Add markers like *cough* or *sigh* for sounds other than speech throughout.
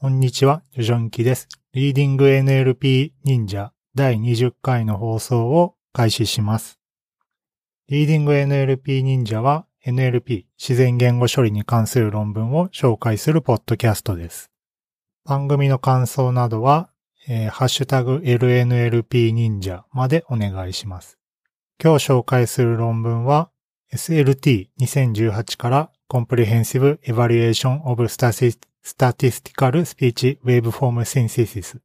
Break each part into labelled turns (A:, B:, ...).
A: こんにちは、ジョジョンキです。リーディング NLP 忍者第20回の放送を開始します。リーディング NLP 忍者は NLP 自然言語処理に関する論文を紹介するポッドキャストです。番組の感想などは、えー、ハッシュタグ LNLP 忍者までお願いします。今日紹介する論文は SLT2018 から Comprehensive Evaluation of Statistical Speech Waveform Synthesis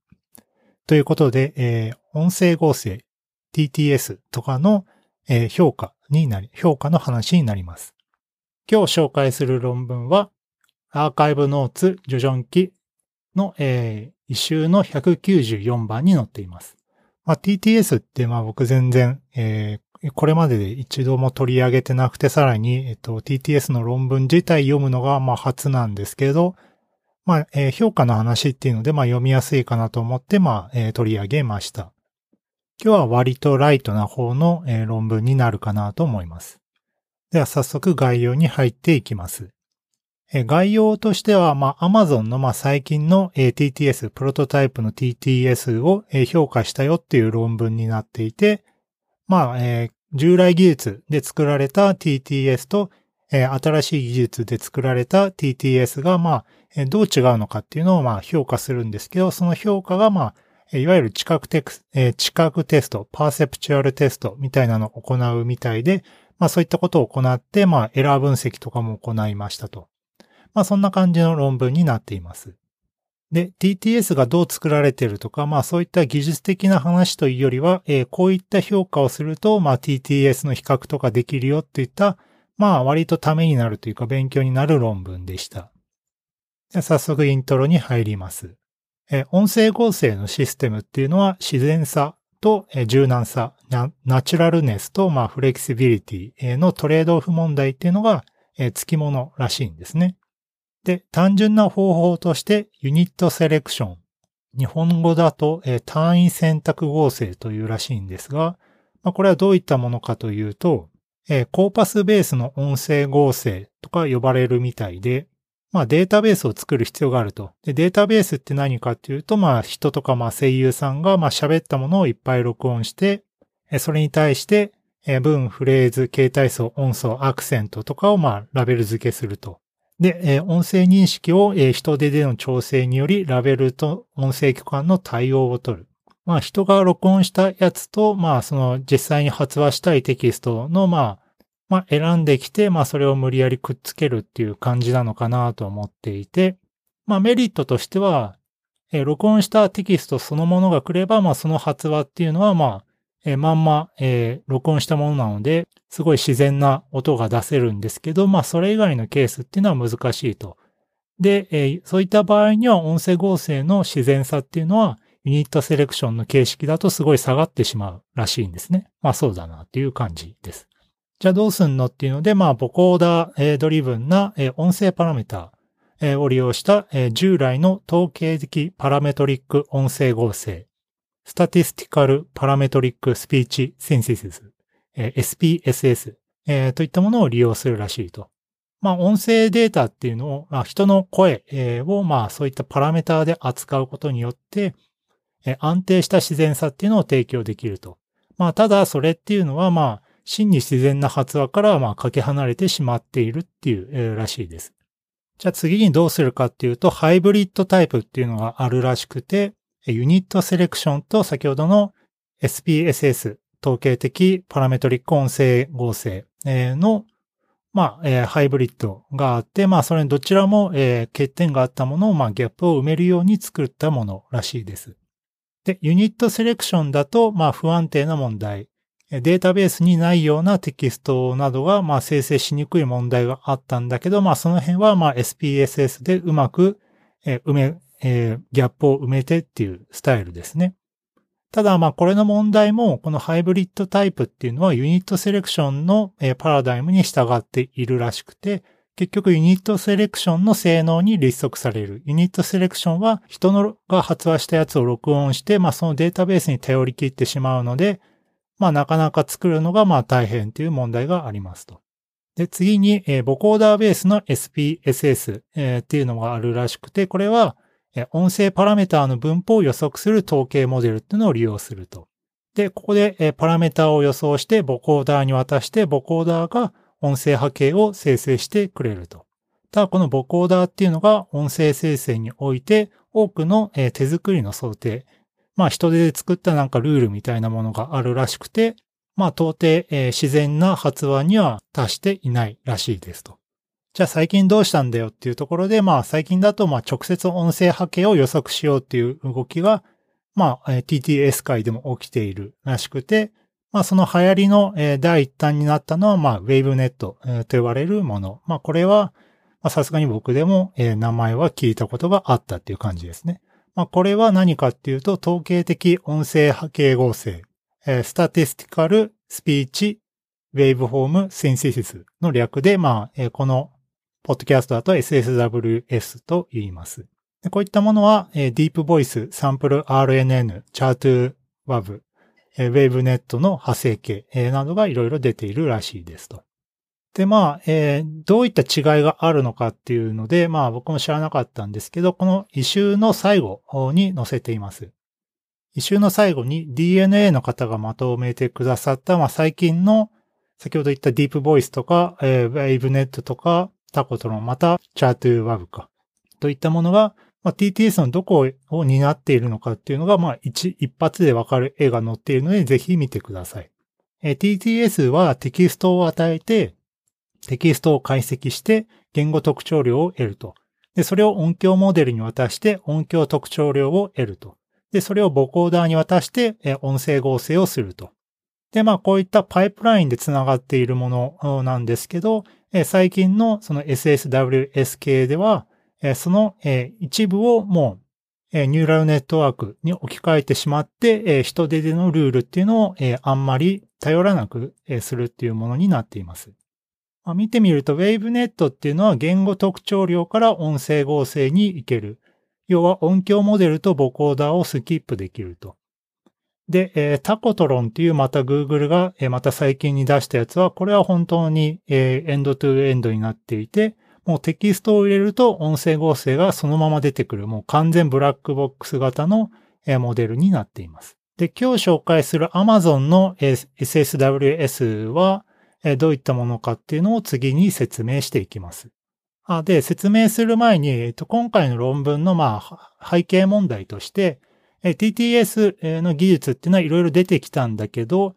A: ということで、えー、音声合成 TTS とかの、えー、評価になり、評価の話になります。今日紹介する論文は、アーカイブノーツジョジョン記の、えー、一周の194番に載っています。まあ、TTS ってまあ僕全然、えー、これまでで一度も取り上げてなくて、さらに、えっと、TTS の論文自体読むのがまあ初なんですけど、まあ、えー、評価の話っていうので、まあ、読みやすいかなと思って、まあ、えー、取り上げました。今日は割とライトな方の、えー、論文になるかなと思います。では早速概要に入っていきます。え概要としては、まあ、Amazon の、まあ、最近の、え TTS、プロトタイプの TTS を、え評価したよっていう論文になっていて、まあ、え従来技術で作られた TTS と、え新しい技術で作られた TTS が、まあ、どう違うのかっていうのをまあ評価するんですけど、その評価がまあ、いわゆる知覚テクえ知覚テスト、パーセプチュアルテストみたいなのを行うみたいで、まあそういったことを行って、まあエラー分析とかも行いましたと。まあそんな感じの論文になっています。で、TTS がどう作られているとか、まあそういった技術的な話というよりは、えー、こういった評価をすると、まあ TTS の比較とかできるよっていった、まあ割とためになるというか勉強になる論文でした。早速イントロに入ります。音声合成のシステムっていうのは自然さと柔軟さ、ナチュラルネスとフレキシビリティのトレードオフ問題っていうのが付き物らしいんですね。で、単純な方法としてユニットセレクション。日本語だと単位選択合成というらしいんですが、これはどういったものかというと、コーパスベースの音声合成とか呼ばれるみたいで、まあデータベースを作る必要があると。で、データベースって何かっていうと、まあ人とかまあ声優さんがまあ喋ったものをいっぱい録音して、それに対して文、フレーズ、形態層、音素、アクセントとかをまあラベル付けすると。で、音声認識を人手での調整によりラベルと音声機関の対応を取る。まあ人が録音したやつと、まあその実際に発話したいテキストのまあまあ、選んできて、まあ、それを無理やりくっつけるっていう感じなのかなと思っていて、まあ、メリットとしては、えー、録音したテキストそのものが来れば、まあ、その発話っていうのは、まあ、えー、まんま、えー、録音したものなので、すごい自然な音が出せるんですけど、まあ、それ以外のケースっていうのは難しいと。で、えー、そういった場合には音声合成の自然さっていうのは、ユニットセレクションの形式だとすごい下がってしまうらしいんですね。まあそうだなっていう感じです。じゃあどうすんのっていうので、まあ、 vocoder driven な音声パラメータを利用した従来の統計的パラメトリック音声合成、 statistical parametric speech synthesis、SPSS といったものを利用するらしいと。まあ、音声データっていうのを、まあ、人の声を、まあ、そういったパラメータで扱うことによって、安定した自然さっていうのを提供できると。まあ、ただ、それっていうのは、まあ、真に自然な発話からまあかけ離れてしまっているっていう、えー、らしいです。じゃあ次にどうするかっていうと、ハイブリッドタイプっていうのがあるらしくて、ユニットセレクションと先ほどの SPSS、統計的パラメトリック音声合成の、まあ、えー、ハイブリッドがあって、まあ、それにどちらも、えー、欠点があったものを、まあ、ギャップを埋めるように作ったものらしいです。で、ユニットセレクションだと、まあ、不安定な問題。データベースにないようなテキストなどが、まあ、生成しにくい問題があったんだけど、まあ、その辺は、まあ、SPSS でうまく、え埋め、えー、ギャップを埋めてっていうスタイルですね。ただ、まあ、これの問題も、このハイブリッドタイプっていうのはユニットセレクションの、えパラダイムに従っているらしくて、結局ユニットセレクションの性能に立足される。ユニットセレクションは人のが発話したやつを録音して、まあそのデータベースに頼り切ってしまうので、まあなかなか作るのがまあ大変という問題がありますと。で、次に、えー、ボコーダーベースの SPSS、えー、っていうのがあるらしくて、これは、音声パラメーターの分布を予測する統計モデルっていうのを利用すると。で、ここでパラメーターを予想してボコーダーに渡してボコーダーが音声波形を生成してくれると。ただこのボコーダーっていうのが音声生成において多くの手作りの想定、まあ人手で作ったなんかルールみたいなものがあるらしくて、まあ到底、自然な発話には達していないらしいですと。じゃあ最近どうしたんだよっていうところで、まあ最近だとまあ直接音声波形を予測しようっていう動きが、まあ TTS 界でも起きているらしくて、まあその流行りの第一端になったのは、まあ WaveNet と呼ばれるもの。まあこれは、さすがに僕でも名前は聞いたことがあったっていう感じですね。まあこれは何かっていうと、統計的音声波形合成、Statistical Speech Waveform Synthesis の略で、まあこのポッドキャストだと SSWS と言います。こういったものは、ディープボイス、サンプル RNN、チャート WAV、ウェーブネットの派生系などがいろいろ出ているらしいですと。で、まあ、えー、どういった違いがあるのかっていうので、まあ僕も知らなかったんですけど、この異臭の最後に載せています。異臭の最後に DNA の方がまとめてくださった、まあ最近の先ほど言ったディープボイスとか、えー、ウェーブネットとか、タコトロン、また、チャートゥーワブか。といったものが、まあ、TTS のどこを担っているのかっていうのが、まあ、一、一発でわかる絵が載っているので、ぜひ見てください。え TTS はテキストを与えて、テキストを解析して、言語特徴量を得ると。で、それを音響モデルに渡して、音響特徴量を得ると。で、それをボコーダーに渡して、音声合成をすると。で、まあ、こういったパイプラインで繋がっているものなんですけど、最近のその SSWS 系では、その一部をもうニューラルネットワークに置き換えてしまって、人手でのルールっていうのをあんまり頼らなくするっていうものになっています。まあ見てみると WaveNet っていうのは言語特徴量から音声合成に行ける。要は音響モデルとボコーダーをスキップできると。で、えー、タコトロンっていうまた Google が、えー、また最近に出したやつは、これは本当に、えー、エンドトゥエンドになっていて、もうテキストを入れると音声合成がそのまま出てくる、もう完全ブラックボックス型の、えー、モデルになっています。で、今日紹介する Amazon の SSWS は、どういったものかっていうのを次に説明していきます。あで、説明する前に、えーと、今回の論文のまあ背景問題として、TTS の技術っていうのはいろいろ出てきたんだけど、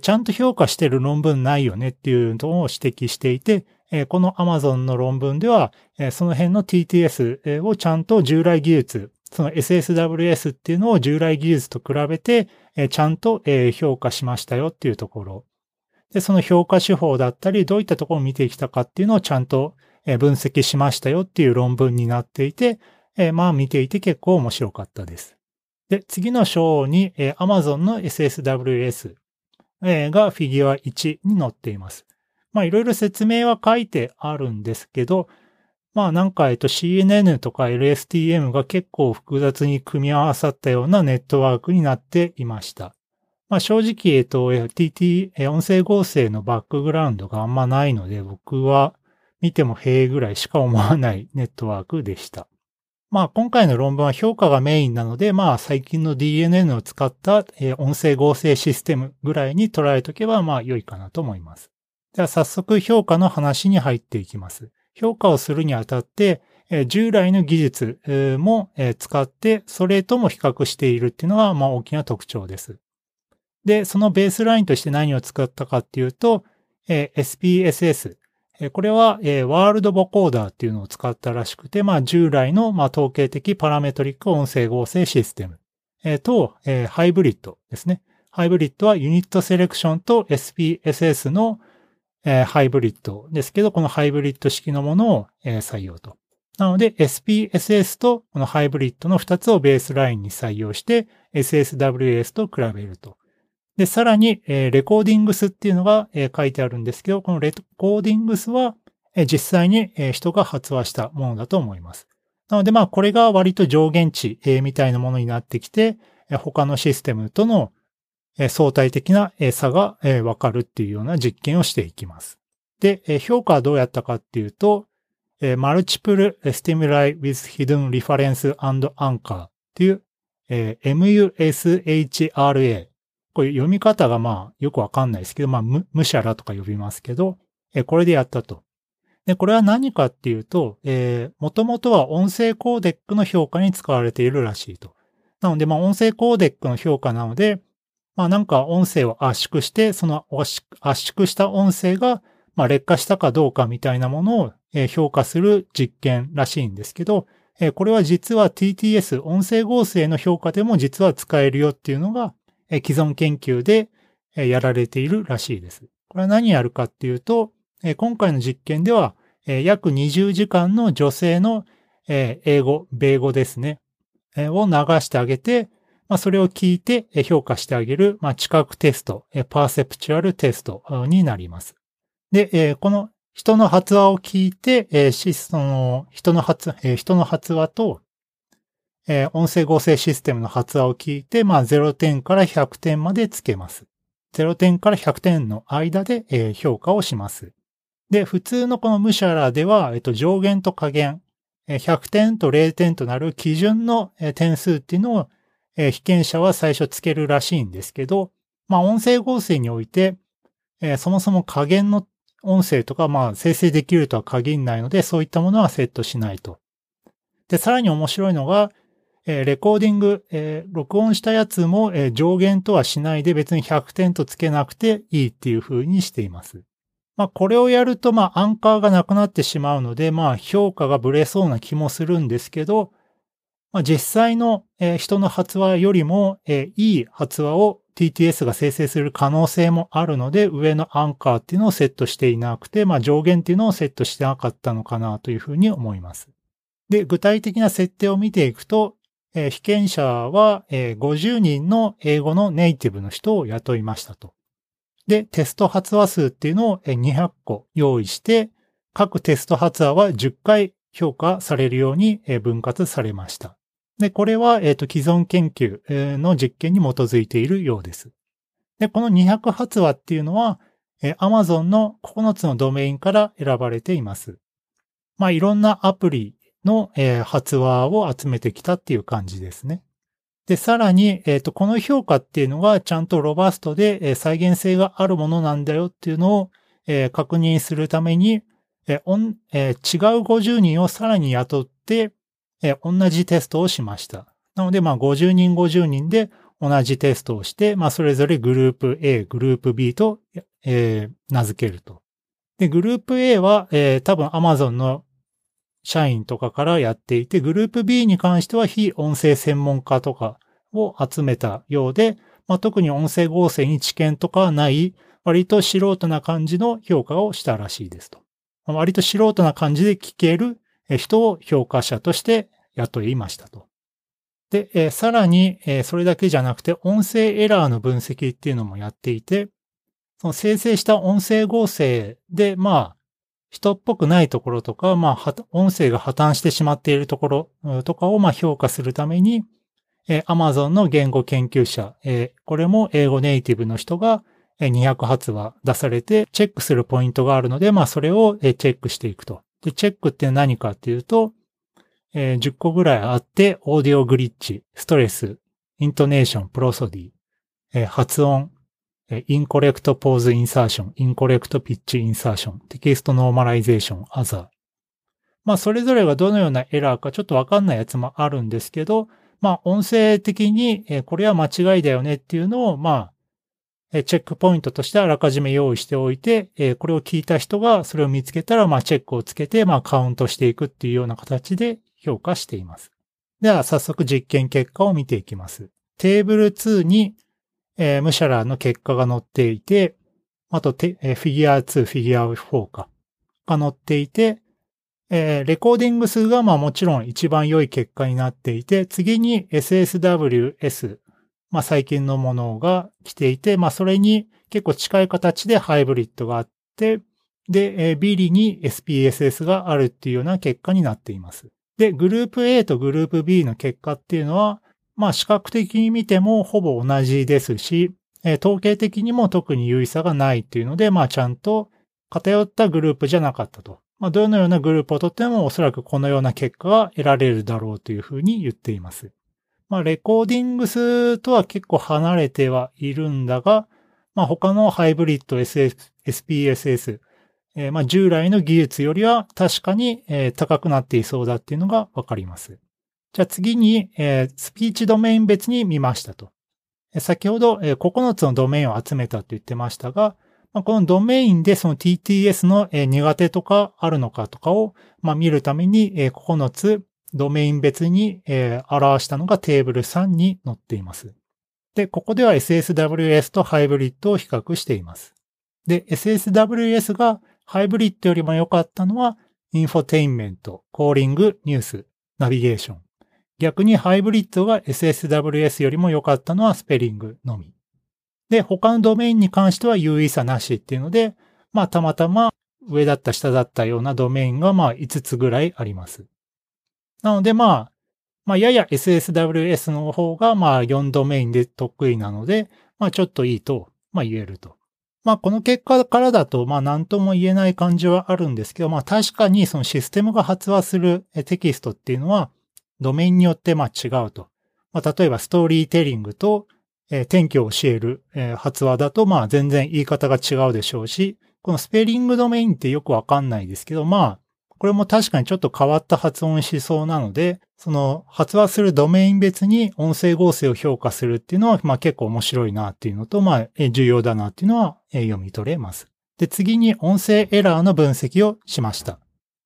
A: ちゃんと評価してる論文ないよねっていうのを指摘していて、この Amazon の論文では、その辺の TTS をちゃんと従来技術、その SSWS っていうのを従来技術と比べて、ちゃんと評価しましたよっていうところ。で、その評価手法だったり、どういったところを見てきたかっていうのをちゃんと分析しましたよっていう論文になっていて、まあ見ていて結構面白かったです。で、次の章に、Amazon の SSWS、がフィギュア1に載っています。まあいろいろ説明は書いてあるんですけど、まあなんか、えっと CNN とか LSTM が結構複雑に組み合わさったようなネットワークになっていました。まあ正直、えっと FTT、音声合成のバックグラウンドがあんまないので、僕は見てもへえぐらいしか思わない *laughs* ネットワークでした。まあ今回の論文は評価がメインなので、まあ最近の DNN を使った音声合成システムぐらいに捉えとけばまあ良いかなと思います。では早速評価の話に入っていきます。評価をするにあたって、従来の技術も使ってそれとも比較しているっていうのがまあ大きな特徴です。で、そのベースラインとして何を使ったかっていうとえ、SPSS、これはえ、ワールドボコーダーっていうのを使ったらしくて、まあ、従来の、まあ、統計的パラメトリック音声合成システム、とえ、ハイブリッドですね。ハイブリッドはユニットセレクションと SPSS のえ、ハイブリッドですけど、このハイブリッド式のものをえ、採用と。なので、SPSS とこのハイブリッドの2つをベースラインに採用して、SSWS と比べると。で、さらに、えー、レコーディングスっていうのが、えー、書いてあるんですけど、このレコーディングスは、えー、実際に、えー、人が発話したものだと思います。なので、まあ、これが割と上限値、えー、みたいなものになってきて、えー、他のシステムとの、えー、相対的な、えー、差が、えー、わかるっていうような実験をしていきます。で、えー、評価はどうやったかっていうと、えー、Multiple Stimuli with Hidden Reference and Anchor っていう、えー、MUSHRA。これ読み方がまあよくわかんないですけど、まあむ、むしゃらとか呼びますけど、え、これでやったと。で、これは何かっていうと、えー、もともとは音声コーデックの評価に使われているらしいと。なので、まあ、音声コーデックの評価なので、まあ、なんか音声を圧縮して、その圧縮した音声が、まあ、劣化したかどうかみたいなものを評価する実験らしいんですけど、えこれは実は TTS、音声合成の評価でも実は使えるよっていうのが、既存研究でやられているらしいです。これは何やるかっていうと、今回の実験では、約20時間の女性の英語、米語ですね、を流してあげて、それを聞いて評価してあげる、まあ知覚テスト、パーセプチュアルテストになります。で、この人の発話を聞いて、その人の発、人の発話と、えー、音声合成システムの発話を聞いて、まあ0点から100点までつけます。0点から100点の間で、えー、評価をします。で、普通のこのムシャラでは、えっと、上限と下限、100点と0点となる基準の点数っていうのを、え被験者は最初つけるらしいんですけど、まあ音声合成において、えそもそも加減の音声とか、まあ、生成できるとは限らないので、そういったものはセットしないと。で、さらに面白いのが、えー、レコーディング、えー、録音したやつも、えー、上限とはしないで別に100点とつけなくていいっていう風にしています。まあ、これをやると、まあ、アンカーがなくなってしまうので、まあ、評価がブレそうな気もするんですけど、まあ、実際の、えー、人の発話よりも、えー、いい発話を TTS が生成する可能性もあるので、上のアンカーっていうのをセットしていなくて、まあ上限っていうのをセットしてなかったのかなというふうに思います。で、具体的な設定を見ていくと、えー、被験者は、えー、50人の英語のネイティブの人を雇いましたと。で、テスト発話数っていうのを200個用意して、各テスト発話は10回評価されるように分割されました。で、これは、えっ、ー、と、既存研究の実験に基づいているようです。で、この200発話っていうのは、えー、Amazon の9つのドメインから選ばれています。まあ、いろんなアプリの、えー、発話を集めてきたっていう感じですね。で、さらに、えっ、ー、と、この評価っていうのがちゃんとロバストで、えー、再現性があるものなんだよっていうのを、えー、確認するために、えーえー、違う50人をさらに雇って、え同じテストをしました。なので、まあ、50人50人で同じテストをして、まあ、それぞれグループ A、グループ B と、えー、名付けると。で、グループ A は、えー、多分 Amazon の社員とかからやっていて、グループ B に関しては非音声専門家とかを集めたようで、まあ、特に音声合成に知見とかはない、割と素人な感じの評価をしたらしいですと。割と素人な感じで聞ける人を評価者として雇いましたと。で、えさらに、えそれだけじゃなくて音声エラーの分析っていうのもやっていて、その生成した音声合成で、まあ、人っぽくないところとか、まあ、音声が破綻してしまっているところとかを、まあ、評価するために、え Amazon の言語研究者、えこれも英語ネイティブの人が200発話出されて、チェックするポイントがあるので、まあ、それをチェックしていくと。で、チェックって何かっていうと、えー、10個ぐらいあって、オーディオグリッチ、ストレス、イントネーション、プロソディ、えー、発音、Incorrect pause insertion、 incorrect pitch insertion、 text normalization、アザー。まあ、それぞれがどのようなエラーかちょっとわかんないやつもあるんですけど、まあ、音声的に、これは間違いだよねっていうのを、まあ、チェックポイントとしてあらかじめ用意しておいて、これを聞いた人がそれを見つけたら、まあ、チェックをつけて、まあ、カウントしていくっていうような形で評価しています。では、早速実験結果を見ていきます。テーブル2に、えー、ムシャラーの結果が載っていて、あとフィギュア2、フィギュア4か、が載っていて、えー、レコーディング数がまあもちろん一番良い結果になっていて、次に SSWS、まあ最近のものが来ていて、まあそれに結構近い形でハイブリッドがあって、で、えー、ビリに SPSS があるっていうような結果になっています。で、グループ A とグループ B の結果っていうのは、まあ視覚的に見てもほぼ同じですし、えー、統計的にも特に優位差がないっていうので、まあちゃんと偏ったグループじゃなかったと。まあ、どのようなグループをとってもおそらくこのような結果が得られるだろうというふうに言っています。まあ、レコーディングスとは結構離れてはいるんだが、まあ、他のハイブリッド SF SPSS、えー、まあ、従来の技術よりは確かに、高くなっていそうだっていうのがわかります。じゃあ次に、えー、スピーチドメイン別に見ましたと。先ほど、えー、9つのドメインを集めたと言ってましたが、まあ、このドメインでその TTS の、えー、苦手とかあるのかとかを、まあ、見るために、えー、9つドメイン別に、えー、表したのがテーブル3に載っています。で、ここでは SSWS とハイブリッドを比較しています。で、SSWS がハイブリッドよりも良かったのは、インフォテインメント、コーリング、ニュース、ナビゲーション。逆にハイブリッドが SSWS よりも良かったのはスペリングのみ。で、他のドメインに関しては優位さなしっていうので、まあたまたま上だった下だったようなドメインがまあ5つぐらいあります。なのでまあ、まあやや SSWS の方がまあ4ドメインで得意なので、まあちょっといいと、まあ言えると。まあこの結果からだとまあ何とも言えない感じはあるんですけど、まあ確かにそのシステムが発話するテキストっていうのはドメインによってまあ違うと。まあ、例えばストーリーテリングと、えー、天気を教える、えー、発話だとまあ全然言い方が違うでしょうし、このスペリングドメインってよくわかんないですけど、まあ、これも確かにちょっと変わった発音しそうなので、その発話するドメイン別に音声合成を評価するっていうのは、まあ結構面白いなっていうのと、まあ重要だなっていうのは読み取れます。で、次に音声エラーの分析をしました。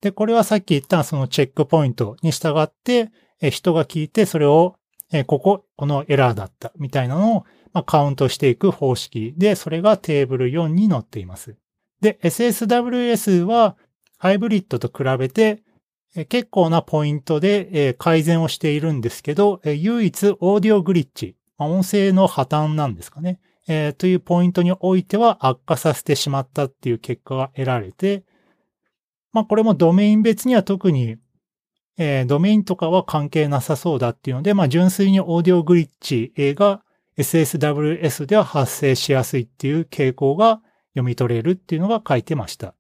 A: で、これはさっき言ったそのチェックポイントに従って、え人が聞いてそれを、えここ、このエラーだったみたいなのを、まカウントしていく方式で、それがテーブル4に載っています。で、SSWS はハイブリッドと比べて結構なポイントで改善をしているんですけど、唯一オーディオグリッチ、音声の破綻なんですかね、というポイントにおいては悪化させてしまったっていう結果が得られて、まあこれもドメイン別には特にえー、ドメインとかは関係なさそうだっていうので、まあ、純粋にオーディオグリッチが SSWS では発生しやすいっていう傾向が読み取れるっていうのが書いてました。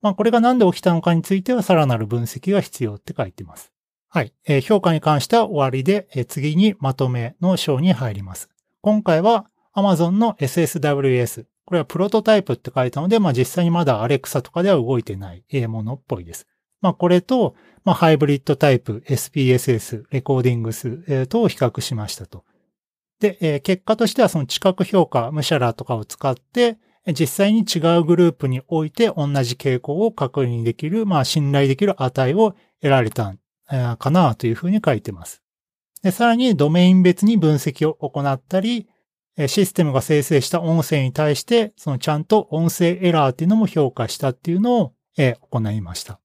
A: まあ、これが何で起きたのかについてはさらなる分析が必要って書いてます。はい。えー、評価に関しては終わりで、えー、次にまとめの章に入ります。今回は Amazon の SSWS。これはプロトタイプって書いたので、まあ実際にまだ Alexa とかでは動いてないものっぽいです。まあこれと、まあ、ハイブリッドタイプ、SPSS、レコーディングス、えー、と比較しましたと。で、え、結果としてはその知覚評価、ムシャラとかを使って、実際に違うグループにおいて同じ傾向を確認できる、まあ、信頼できる値を得られたかなというふうに書いてます。で、さらにドメイン別に分析を行ったり、システムが生成した音声に対して、そのちゃんと音声エラーっていうのも評価したっていうのを行いました。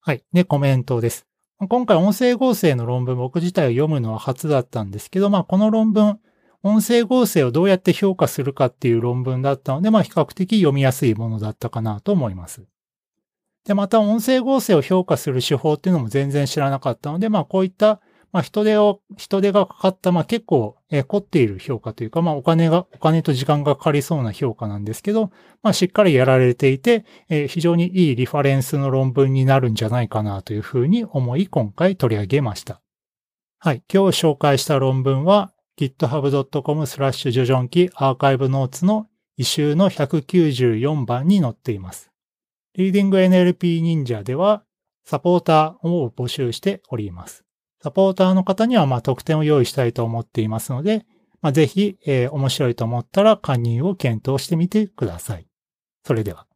A: はい。で、コメントです。今回音声合成の論文僕自体を読むのは初だったんですけど、まあこの論文、音声合成をどうやって評価するかっていう論文だったので、まあ比較的読みやすいものだったかなと思います。で、また音声合成を評価する手法っていうのも全然知らなかったので、まあこういったまあ、人手を、人手がかかった、まあ、結構、えー、凝っている評価というか、まあ、お金が、お金と時間がかかりそうな評価なんですけど、まあ、しっかりやられていて、えー、非常にいいリファレンスの論文になるんじゃないかなというふうに思い、今回取り上げました。はい。今日紹介した論文は、github.com スラッシュジョジョンキアーカイブノーツの異臭の194番に載っています。リーディング NLP 忍者では、サポーターを募集しております。サポーターの方には、まあ、特典を用意したいと思っていますので、まあ、ぜひ、えー、面白いと思ったら加入を検討してみてください。それでは。